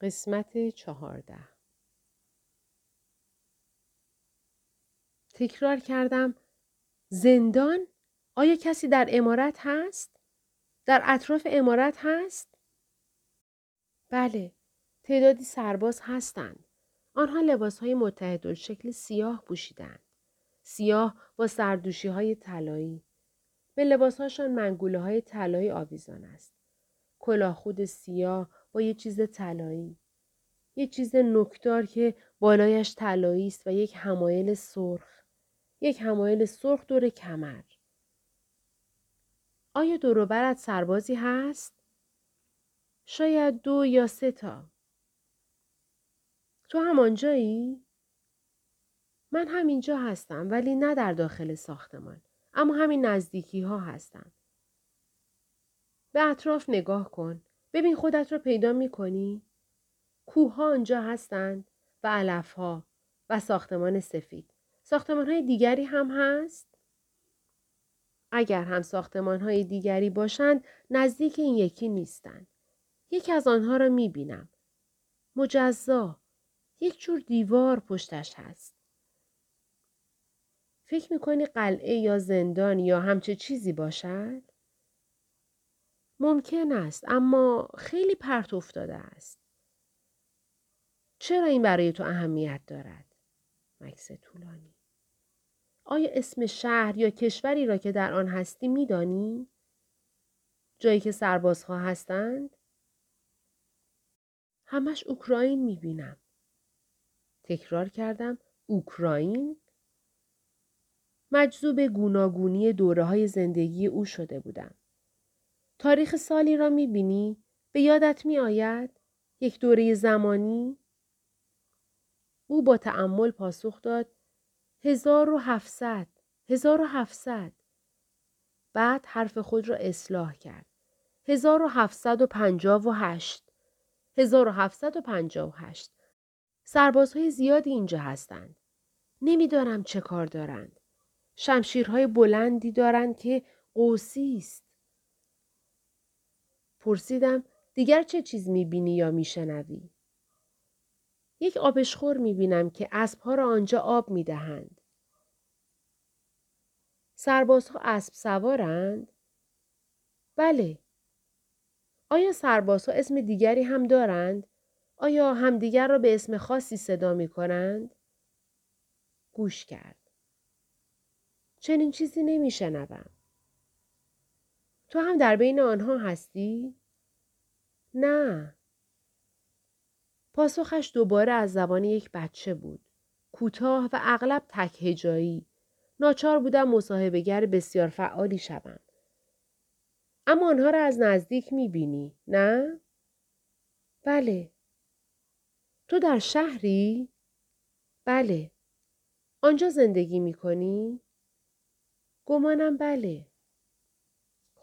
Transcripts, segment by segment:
قسمت چهارده تکرار کردم زندان؟ آیا کسی در امارت هست؟ در اطراف امارت هست؟ بله، تعدادی سرباز هستند. آنها لباس های متحد شکل سیاه پوشیدند. سیاه با سردوشی های طلایی. به لباسهاشان منگوله های طلایی آویزان است. کلاهخود سیاه با یه چیز طلایی. یه چیز نکدار که بالایش طلایی است و یک همایل سرخ. یک همایل سرخ دور کمر. آیا دوروبرت سربازی هست؟ شاید دو یا سه تا. تو هم آنجایی؟ من همینجا هستم ولی نه در داخل ساختمان. اما همین نزدیکی ها هستم. به اطراف نگاه کن. ببین خودت رو پیدا می کنی؟ کوه ها آنجا هستند و علف ها و ساختمان سفید. ساختمان های دیگری هم هست؟ اگر هم ساختمان های دیگری باشند نزدیک این یکی نیستند. یکی از آنها را می بینم. مجزا. یک جور دیوار پشتش هست. فکر می کنی قلعه یا زندان یا همچه چیزی باشد؟ ممکن است اما خیلی پرت افتاده است. چرا این برای تو اهمیت دارد؟ مکس طولانی. آیا اسم شهر یا کشوری را که در آن هستی میدانی؟ جایی که سربازها هستند؟ همش اوکراین می‌بینم. تکرار کردم اوکراین؟ مجذوب گوناگونی دوره های زندگی او شده بودم. تاریخ سالی را می‌بینی؟ به یادت می آید؟ یک دوره زمانی؟ او با تعمل پاسخ داد هزار و هفتصد هزار و هفتصد بعد حرف خود را اصلاح کرد هزار و هفتصد و پنجاه و هشت هزار و هفتصد و پنجاه و هشت سربازهای زیادی اینجا هستند نمی‌دانم چه کار دارند شمشیرهای بلندی دارند که قوسی است پرسیدم دیگر چه چیز می‌بینی یا میشنوی یک آبشخور می بینم که اسبها را آنجا آب می دهند. سربازها اسب سوارند؟ بله. آیا سربازها اسم دیگری هم دارند؟ آیا همدیگر را به اسم خاصی صدا می کنند؟ گوش کرد. چنین چیزی نمی شنبم. تو هم در بین آنها هستی؟ نه. پاسخش دوباره از زبان یک بچه بود. کوتاه و اغلب تک هجایی. ناچار بودم مصاحبهگر بسیار فعالی شوم. اما آنها را از نزدیک می بینی، نه؟ بله. تو در شهری؟ بله. آنجا زندگی می کنی؟ گمانم بله.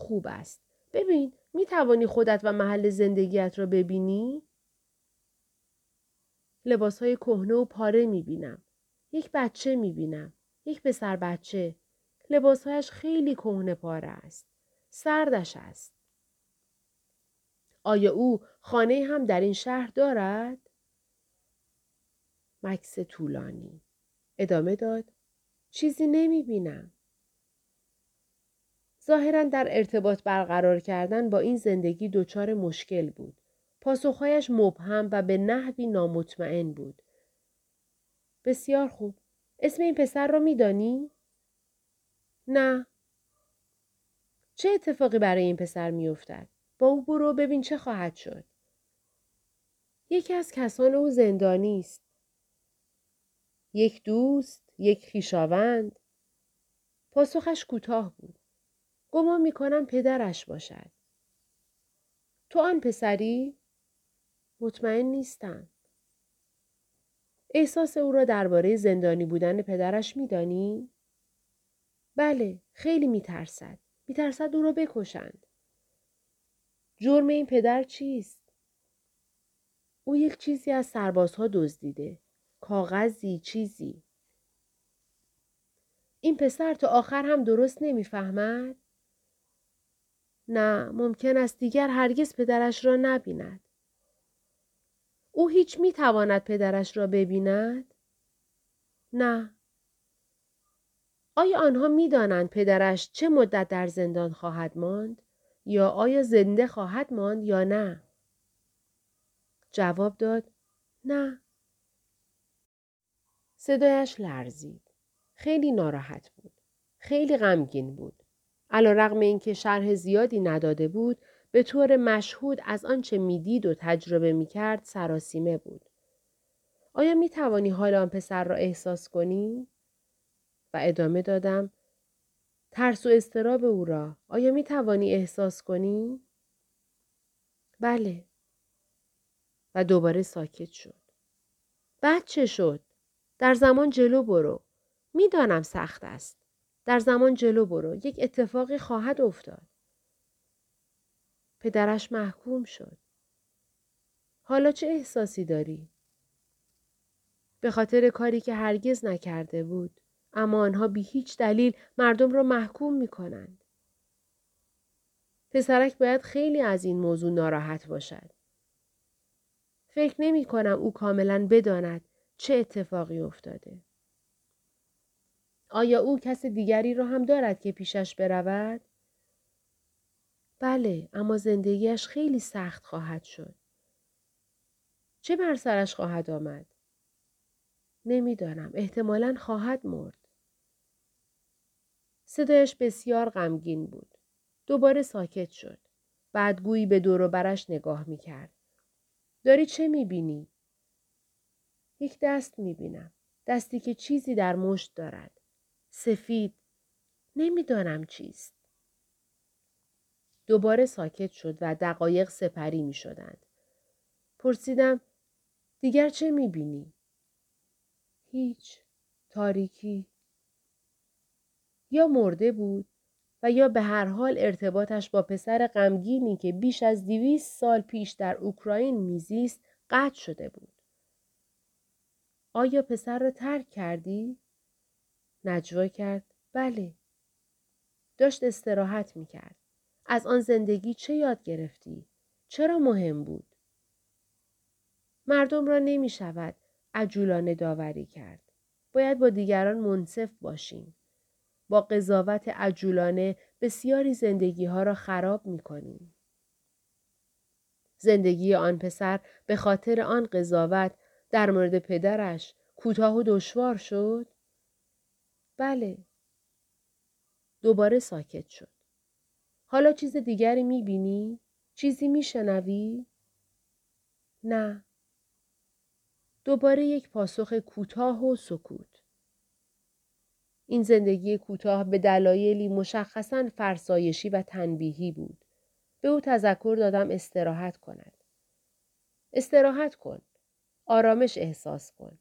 خوب است. ببین می توانی خودت و محل زندگیت را ببینی؟ لباس های کهنه و پاره می بینم. یک بچه می بینم. یک پسر بچه. لباسهایش خیلی کهنه پاره است. سردش است. آیا او خانه هم در این شهر دارد؟ مکس طولانی. ادامه داد. چیزی نمی بینم. ظاهرا در ارتباط برقرار کردن با این زندگی دچار مشکل بود. پاسخهایش مبهم و به نحوی نامطمئن بود. بسیار خوب. اسم این پسر را میدانی؟ نه. چه اتفاقی برای این پسر میافتد؟ با او برو ببین چه خواهد شد. یکی از کسان او زندانی است. یک دوست، یک خیشاوند. پاسخش کوتاه بود. گمان می کنم پدرش باشد. تو آن پسری؟ مطمئن نیستم. احساس او را درباره زندانی بودن پدرش میدانی؟ بله، خیلی میترسد. میترسد او را بکشند. جرم این پدر چیست؟ او یک چیزی از سربازها دزدیده. کاغذی چیزی. این پسر تا آخر هم درست نمی‌فهمد؟ نه، ممکن است دیگر هرگز پدرش را نبیند. او هیچ می تواند پدرش را ببیند؟ نه. آیا آنها می دانند پدرش چه مدت در زندان خواهد ماند؟ یا آیا زنده خواهد ماند یا نه؟ جواب داد نه. صدایش لرزید. خیلی ناراحت بود. خیلی غمگین بود. علا رقم اینکه شرح زیادی نداده بود به طور مشهود از آنچه می‌دید و تجربه می‌کرد سراسیمه بود. آیا می توانی حال آن پسر را احساس کنی؟ و ادامه دادم ترس و استراب او را آیا می توانی احساس کنی؟ بله. و دوباره ساکت شد. بعد چه شد؟ در زمان جلو برو. می‌دانم سخت است. در زمان جلو برو. یک اتفاقی خواهد افتاد. پدرش محکوم شد. حالا چه احساسی داری؟ به خاطر کاری که هرگز نکرده بود. اما آنها بی هیچ دلیل مردم را محکوم می کنند. پسرک باید خیلی از این موضوع ناراحت باشد. فکر نمی کنم او کاملا بداند چه اتفاقی افتاده. آیا او کس دیگری را هم دارد که پیشش برود؟ بله اما زندگیش خیلی سخت خواهد شد. چه بر سرش خواهد آمد؟ نمی‌دانم. احتمالا خواهد مرد. صدایش بسیار غمگین بود. دوباره ساکت شد. بعد گویی به دور و برش نگاه می کرد. داری چه می بینی؟ یک دست می بینم. دستی که چیزی در مشت دارد. سفید. نمی‌دانم چیست. دوباره ساکت شد و دقایق سپری می شدند. پرسیدم دیگر چه می بینی؟ هیچ. تاریکی. یا مرده بود و یا به هر حال ارتباطش با پسر غمگینی که بیش از دویست سال پیش در اوکراین میزیست قطع شده بود. آیا پسر را ترک کردی؟ نجوا کرد. بله. داشت استراحت می کرد. از آن زندگی چه یاد گرفتی؟ چرا مهم بود؟ مردم را نمی شود عجولانه داوری کرد. باید با دیگران منصف باشیم. با قضاوت عجولانه بسیاری زندگی ها را خراب می کنیم. زندگی آن پسر به خاطر آن قضاوت در مورد پدرش کوتاه و دشوار شد؟ بله. دوباره ساکت شد. حالا چیز دیگری می بینی؟ چیزی می شنوی؟ نه. دوباره یک پاسخ کوتاه و سکوت. این زندگی کوتاه به دلایلی مشخصا فرسایشی و تنبیهی بود. به او تذکر دادم استراحت کند. استراحت کن. آرامش احساس کن.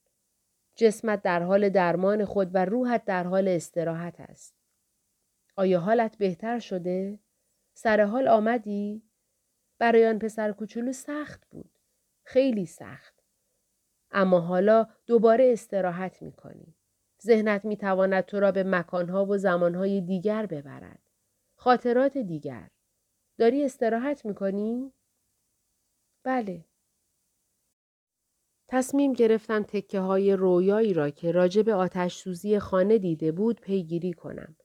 جسمت در حال درمان خود و روحت در حال استراحت است. آیا حالت بهتر شده؟ سر حال آمدی؟ برای آن پسر کوچولو سخت بود. خیلی سخت. اما حالا دوباره استراحت می کنی. ذهنت می تواند تو را به مکانها و زمانهای دیگر ببرد. خاطرات دیگر. داری استراحت می کنی؟ بله. تصمیم گرفتم تکه های رویایی را که راجب آتش سوزی خانه دیده بود پیگیری کنم.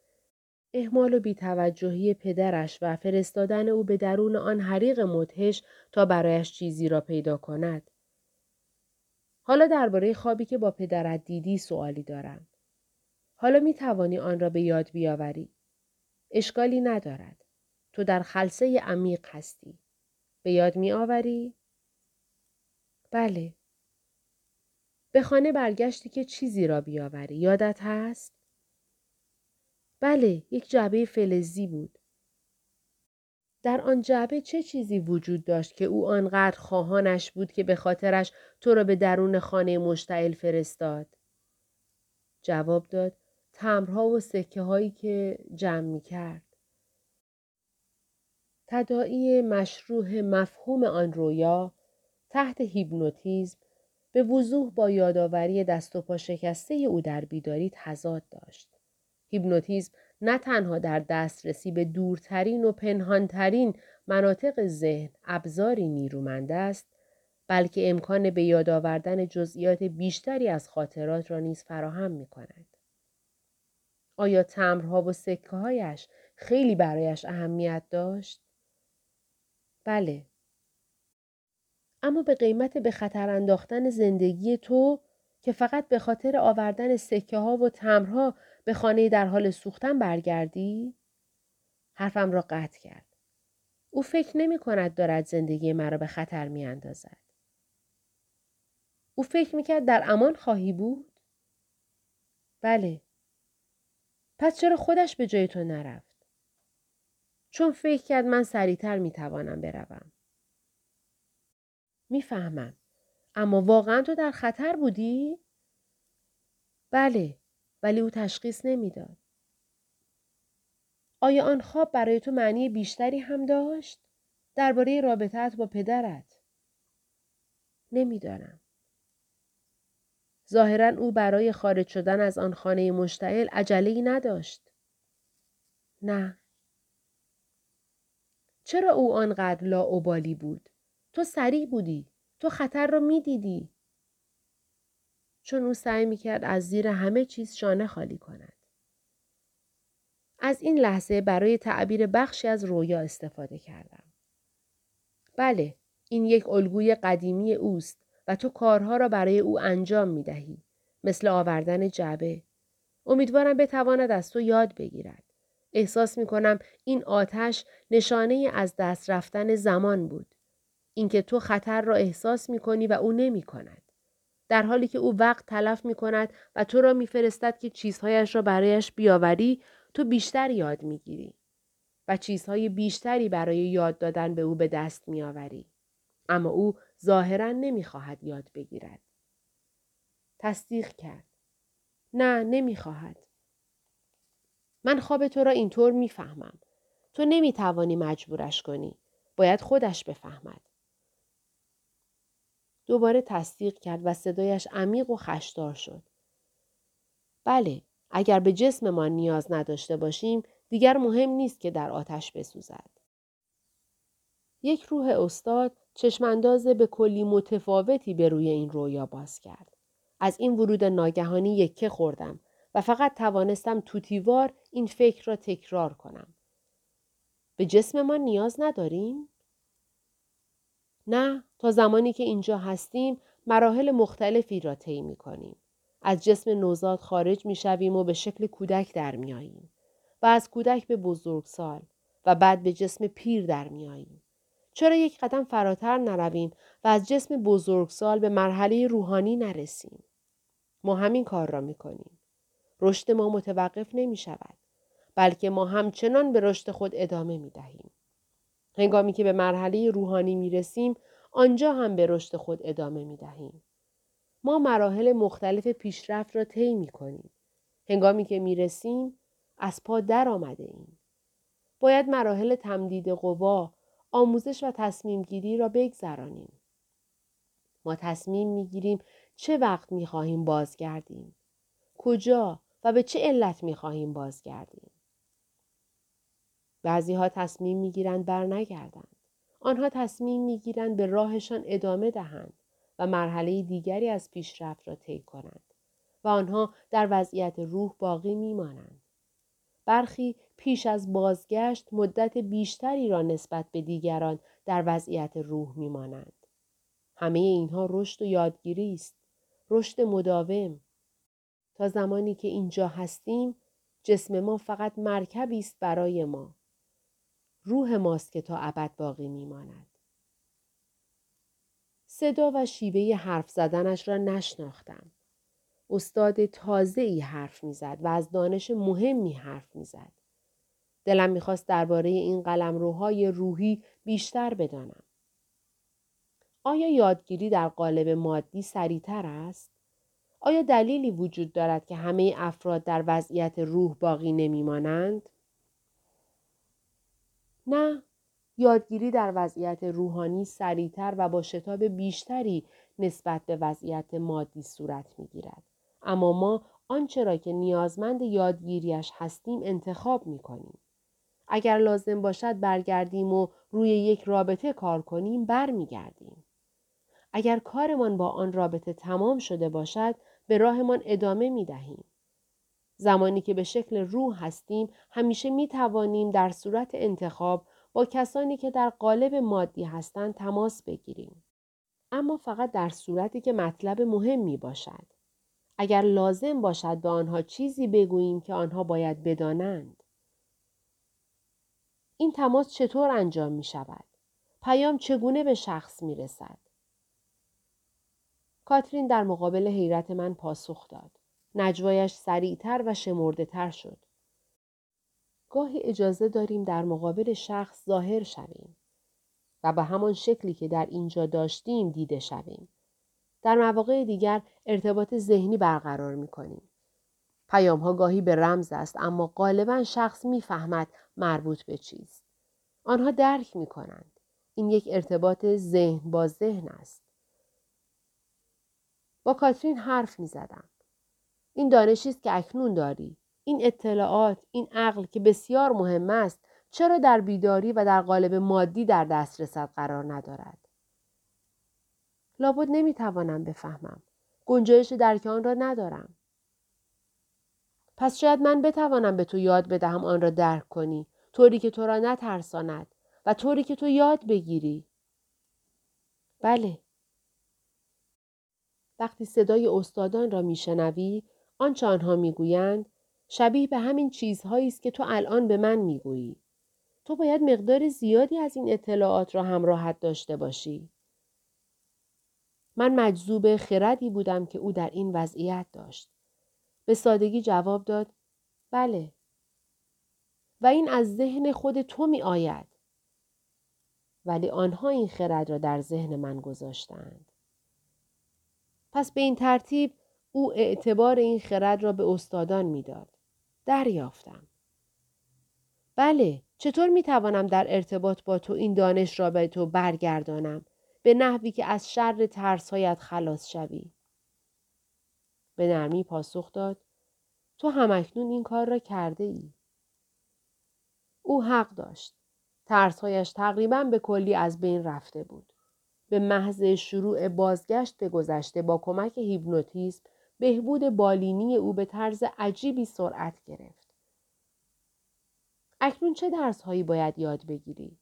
احمال و بیتوجهی پدرش و فرستادن او به درون آن حریق مدهش تا برایش چیزی را پیدا کند. حالا درباره خوابی که با پدرت دیدی سوالی دارم. حالا می توانی آن را به یاد بیاوری. اشکالی ندارد. تو در خلصه عمیق هستی. به یاد می آوری؟ بله. به خانه برگشتی که چیزی را بیاوری. یادت هست؟ بله، یک جعبه فلزی بود. در آن جعبه چه چیزی وجود داشت که او آنقدر خواهانش بود که به خاطرش تو را به درون خانه مشتعل فرستاد؟ جواب داد تمرها و سکه هایی که جمع می کرد. تدائی مشروع مفهوم آن رویا تحت هیپنوتیزم به وضوح با یادآوری دست و پا شکسته او در بیداری تضاد داشت. هیپنوتیزم نه تنها در دسترسی به دورترین و پنهانترین مناطق ذهن ابزاری نیرومند است بلکه امکان به یاد آوردن جزئیات بیشتری از خاطرات را نیز فراهم می کند. آیا تمرها و سکه هایش خیلی برایش اهمیت داشت؟ بله. اما به قیمت به خطر انداختن زندگی تو که فقط به خاطر آوردن سکه ها و تمرها به خانه در حال سوختن برگردی؟ حرفم را قطع کرد. او فکر نمی کند دارد زندگی مرا به خطر می اندازد. او فکر می کرد در امان خواهی بود؟ بله. پس چرا خودش به جای تو نرفت؟ چون فکر کرد من سریعتر می توانم بروم. می‌فهمم. اما واقعا تو در خطر بودی؟ بله. ولی او تشخیص نمی‌داد. آیا آن خواب برای تو معنی بیشتری هم داشت؟ درباره رابطت با پدرت؟ نمی‌دانم. ظاهرا او برای خارج شدن از آن خانه مشتعل عجله نداشت. نه. چرا او آنقدر لاعبالی بود؟ تو سریع بودی. تو خطر را می‌دیدی. چون او سعی می‌کرد از زیر همه چیز شانه خالی کند. از این لحظه برای تعبیر بخشی از رویا استفاده کردم. بله، این یک الگوی قدیمی اوست و تو کارها را برای او انجام می دهی. مثل آوردن جعبه. امیدوارم بتواند از تو یاد بگیرد. احساس می کنم این آتش نشانه از دست رفتن زمان بود. اینکه تو خطر را احساس می کنی و او نمی کند. در حالی که او وقت تلف می کند و تو را میفرستد که چیزهایش را برایش بیاوری تو بیشتر یاد می گیری و چیزهای بیشتری برای یاد دادن به او به دست می آوری. اما او ظاهرا نمی‌خواهد یاد بگیرد. تصدیق کرد. نه نمی‌خواهد. من خواب تو را اینطور می‌فهمم. تو نمی‌توانی مجبورش کنی. باید خودش بفهمد. دوباره تصدیق کرد و صدایش عمیق و خشدار شد. بله، اگر به جسم ما نیاز نداشته باشیم، دیگر مهم نیست که در آتش بسوزد. یک روح استاد چشمانداز به کلی متفاوتی به روی این رویا باز کرد. از این ورود ناگهانی یکه خوردم و فقط توانستم توتیوار این فکر را تکرار کنم. به جسم ما نیاز نداریم؟ نه تا زمانی که اینجا هستیم مراحل مختلفی را طی می کنیم. از جسم نوزاد خارج می شویم و به شکل کودک در می آییم. و از کودک به بزرگسال و بعد به جسم پیر در می آییم. چرا یک قدم فراتر نرویم و از جسم بزرگسال به مرحله روحانی نرسیم؟ ما همین کار را می کنیم. رشد ما متوقف نمی شود. بلکه ما همچنان به رشد خود ادامه می دهیم. هنگامی که به مرحله روحانی می رسیم، آنجا هم به رشد خود ادامه می دهیم. ما مراحل مختلف پیشرفت را طی می کنیم. هنگامی که می رسیم، از پا در آمده ایم. باید مراحل تمدید قوا، آموزش و تصمیم گیری را بگذرانیم. ما تصمیم می گیریم چه وقت می خواهیم بازگردیم. کجا و به چه علت می خواهیم بازگردیم. بعضی ها تصمیم می گیرند بر نگردند. آنها تصمیم می گیرند به راهشان ادامه دهند و مرحله دیگری از پیشرفت را طی کنند و آنها در وضعیت روح باقی می مانند. برخی پیش از بازگشت مدت بیشتری را نسبت به دیگران در وضعیت روح می مانند. همه اینها رشد و یادگیری است. رشد مداوم. تا زمانی که اینجا هستیم جسم ما فقط مرکبی است برای ما. روح ماست که تا ابد باقی میماند. صدا و شیوه حرف زدنش را نشناختم. استاد تازه ای حرف می‌زد و از دانش مهمی حرف می‌زد. دلم می‌خواست درباره این قلمروهای روحی بیشتر بدانم. آیا یادگیری در قالب مادی سریعتر است؟ آیا دلیلی وجود دارد که همه افراد در وضعیت روح باقی نمیمانند؟ نه، یادگیری در وضعیت روحانی سریعتر و با شتاب بیشتری نسبت به وضعیت مادی صورت می گیرد. اما ما آنچه را که نیازمند یادگیریش هستیم انتخاب می کنیم. اگر لازم باشد برگردیم و روی یک رابطه کار کنیم برمیگردیم. اگر کارمان با آن رابطه تمام شده باشد به راهمان ادامه می دهیم. زمانی که به شکل روح هستیم همیشه می توانیم در صورت انتخاب با کسانی که در قالب مادی هستند تماس بگیریم. اما فقط در صورتی که مطلب مهمی باشد. اگر لازم باشد به آنها چیزی بگوییم که آنها باید بدانند. این تماس چطور انجام می شود؟ پیام چگونه به شخص می رسد؟ کاترین در مقابل حیرت من پاسخ داد. نجوایش سریعتر و شمرده تر شد. گاهی اجازه داریم در مقابل شخص ظاهر شویم و به همان شکلی که در اینجا داشتیم دیده شویم. در مواقع دیگر ارتباط ذهنی برقرار می کنیم. پیام ها گاهی به رمز است اما غالبا شخص می‌فهمد مربوط به چیست. آنها درک می کنند. این یک ارتباط ذهن با ذهن است. با کاترین حرف می زدم. این دانشی است که اکنون داری. این اطلاعات، این عقل که بسیار مهم است، چرا در بیداری و در قالب مادی در دسترست قرار ندارد؟ لابد نمی‌توانم بفهمم. گنجایش درک آن را ندارم. پس شاید من بتوانم به تو یاد بدهم آن را درک کنی طوری که تو را نترساند و طوری که تو یاد بگیری. بله. وقتی صدای استادان را میشنوی آنچه آنها می‌گویند شبیه به همین چیزهایی است که تو الان به من می‌گویی. تو باید مقدار زیادی از این اطلاعات را همراهت داشته باشی. من مجذوب خردی بودم که او در این وضعیت داشت. به سادگی جواب داد بله. و این از ذهن خود تو می آید. ولی آنها این خرد را در ذهن من گذاشتند. پس به این ترتیب او اعتبار این خرد را به استادان می‌داد. دریافتم. بله، چطور می توانم در ارتباط با تو این دانش را به تو برگردانم به نحوی که از شر ترسهایت خلاص شوی؟ به نرمی پاسخ داد تو همکنون این کار را کرده ای. او حق داشت. ترسهایش تقریبا به کلی از بین رفته بود. به محض شروع بازگشت به گذشته با کمک هیپنوتیزم بهبود بالینی او به طرز عجیبی سرعت گرفت. اکنون چه درس هایی باید یاد بگیری؟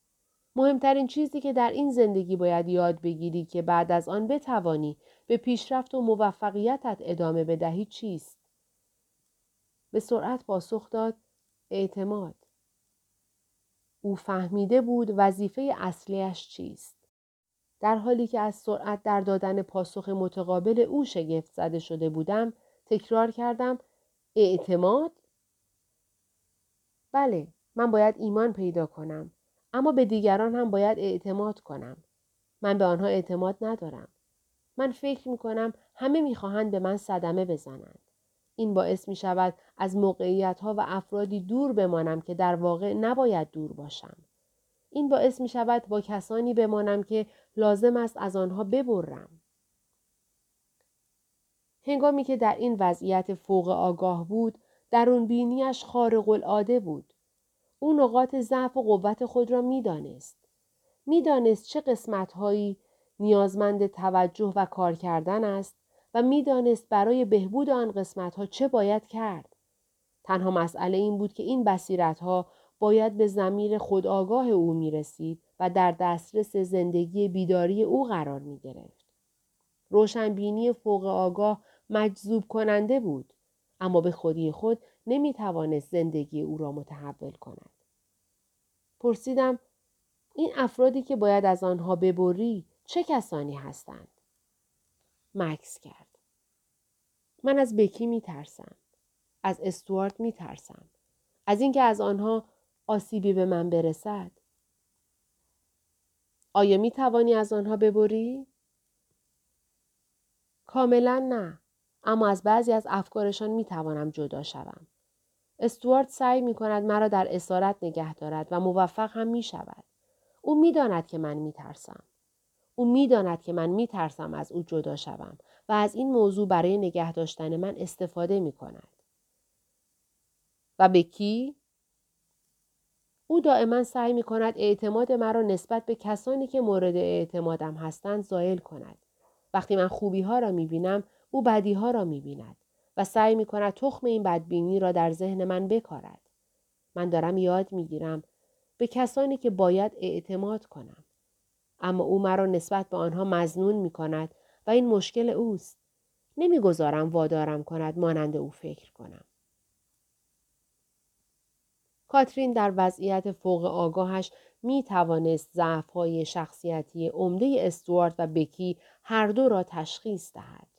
مهمترین چیزی که در این زندگی باید یاد بگیری که بعد از آن بتوانی به پیشرفت و موفقیتت ادامه بدهی چیست؟ به سرعت پاسخ داد اعتماد. او فهمیده بود وظیفه اصلیش چیست. در حالی که از سرعت در دادن پاسخ متقابل او شگفت زده شده بودم تکرار کردم اعتماد؟ بله من باید ایمان پیدا کنم اما به دیگران هم باید اعتماد کنم. من به آنها اعتماد ندارم. من فکر می کنم همه می‌خواهند به من صدمه بزنند. این باعث می شود از موقعیت ها و افرادی دور بمانم که در واقع نباید دور باشم. این باعث می شود با کسانی بمانم که لازم است از آنها ببرم. هنگامی که در این وضعیت فوق آگاه بود، درون بینیش خارق العاده بود. او نقاط ضعف و قوت خود را می‌دانست. می‌دانست چه قسمتهایی نیازمند توجه و کار کردن است و می‌دانست برای بهبود آن قسمتها چه باید کرد. تنها مسئله این بود که این بصیرتها باید به زمیر خودآگاه او می رسید و در دسترس زندگی بیداری او قرار می گرفت. روشنبینی فوق آگاه مجذوب کننده بود اما به خودی خود نمی توانست زندگی او را متحول کند. پرسیدم این افرادی که باید از آنها ببری چه کسانی هستند؟ مکس کرد. من از بکی می ترسم. از استوارت می ترسم. از اینکه از آنها آسیبی به من برسد. آیا می توانی از آنها ببری؟ کاملا نه. اما از بعضی از افکارشان می توانم جدا شوم. استوارت سعی می کند مرا در اسارت نگه دارد و موفق هم می شود. او می داند که من می ترسم. او می داند که من می ترسم از او جدا شوم و از این موضوع برای نگه داشتن من استفاده می کند. و به کی؟ او دائما سعی می کند اعتماد مرا نسبت به کسانی که مورد اعتمادم هستند زائل کند. وقتی من خوبی ها را می بینم او بدی ها را می بیند و سعی می کند تخم این بدبینی را در ذهن من بکارد. من دارم یاد می گیرم به کسانی که باید اعتماد کنم. اما او مرا نسبت به آنها مزنون می کند و این مشکل اوست. نمی‌گذارم وادارم کند مانند او فکر کنم. کاترین در وضعیت فوق آگاهش می توانست ضعف شخصیتی عمده استوارت و بکی هر دو را تشخیص دهد.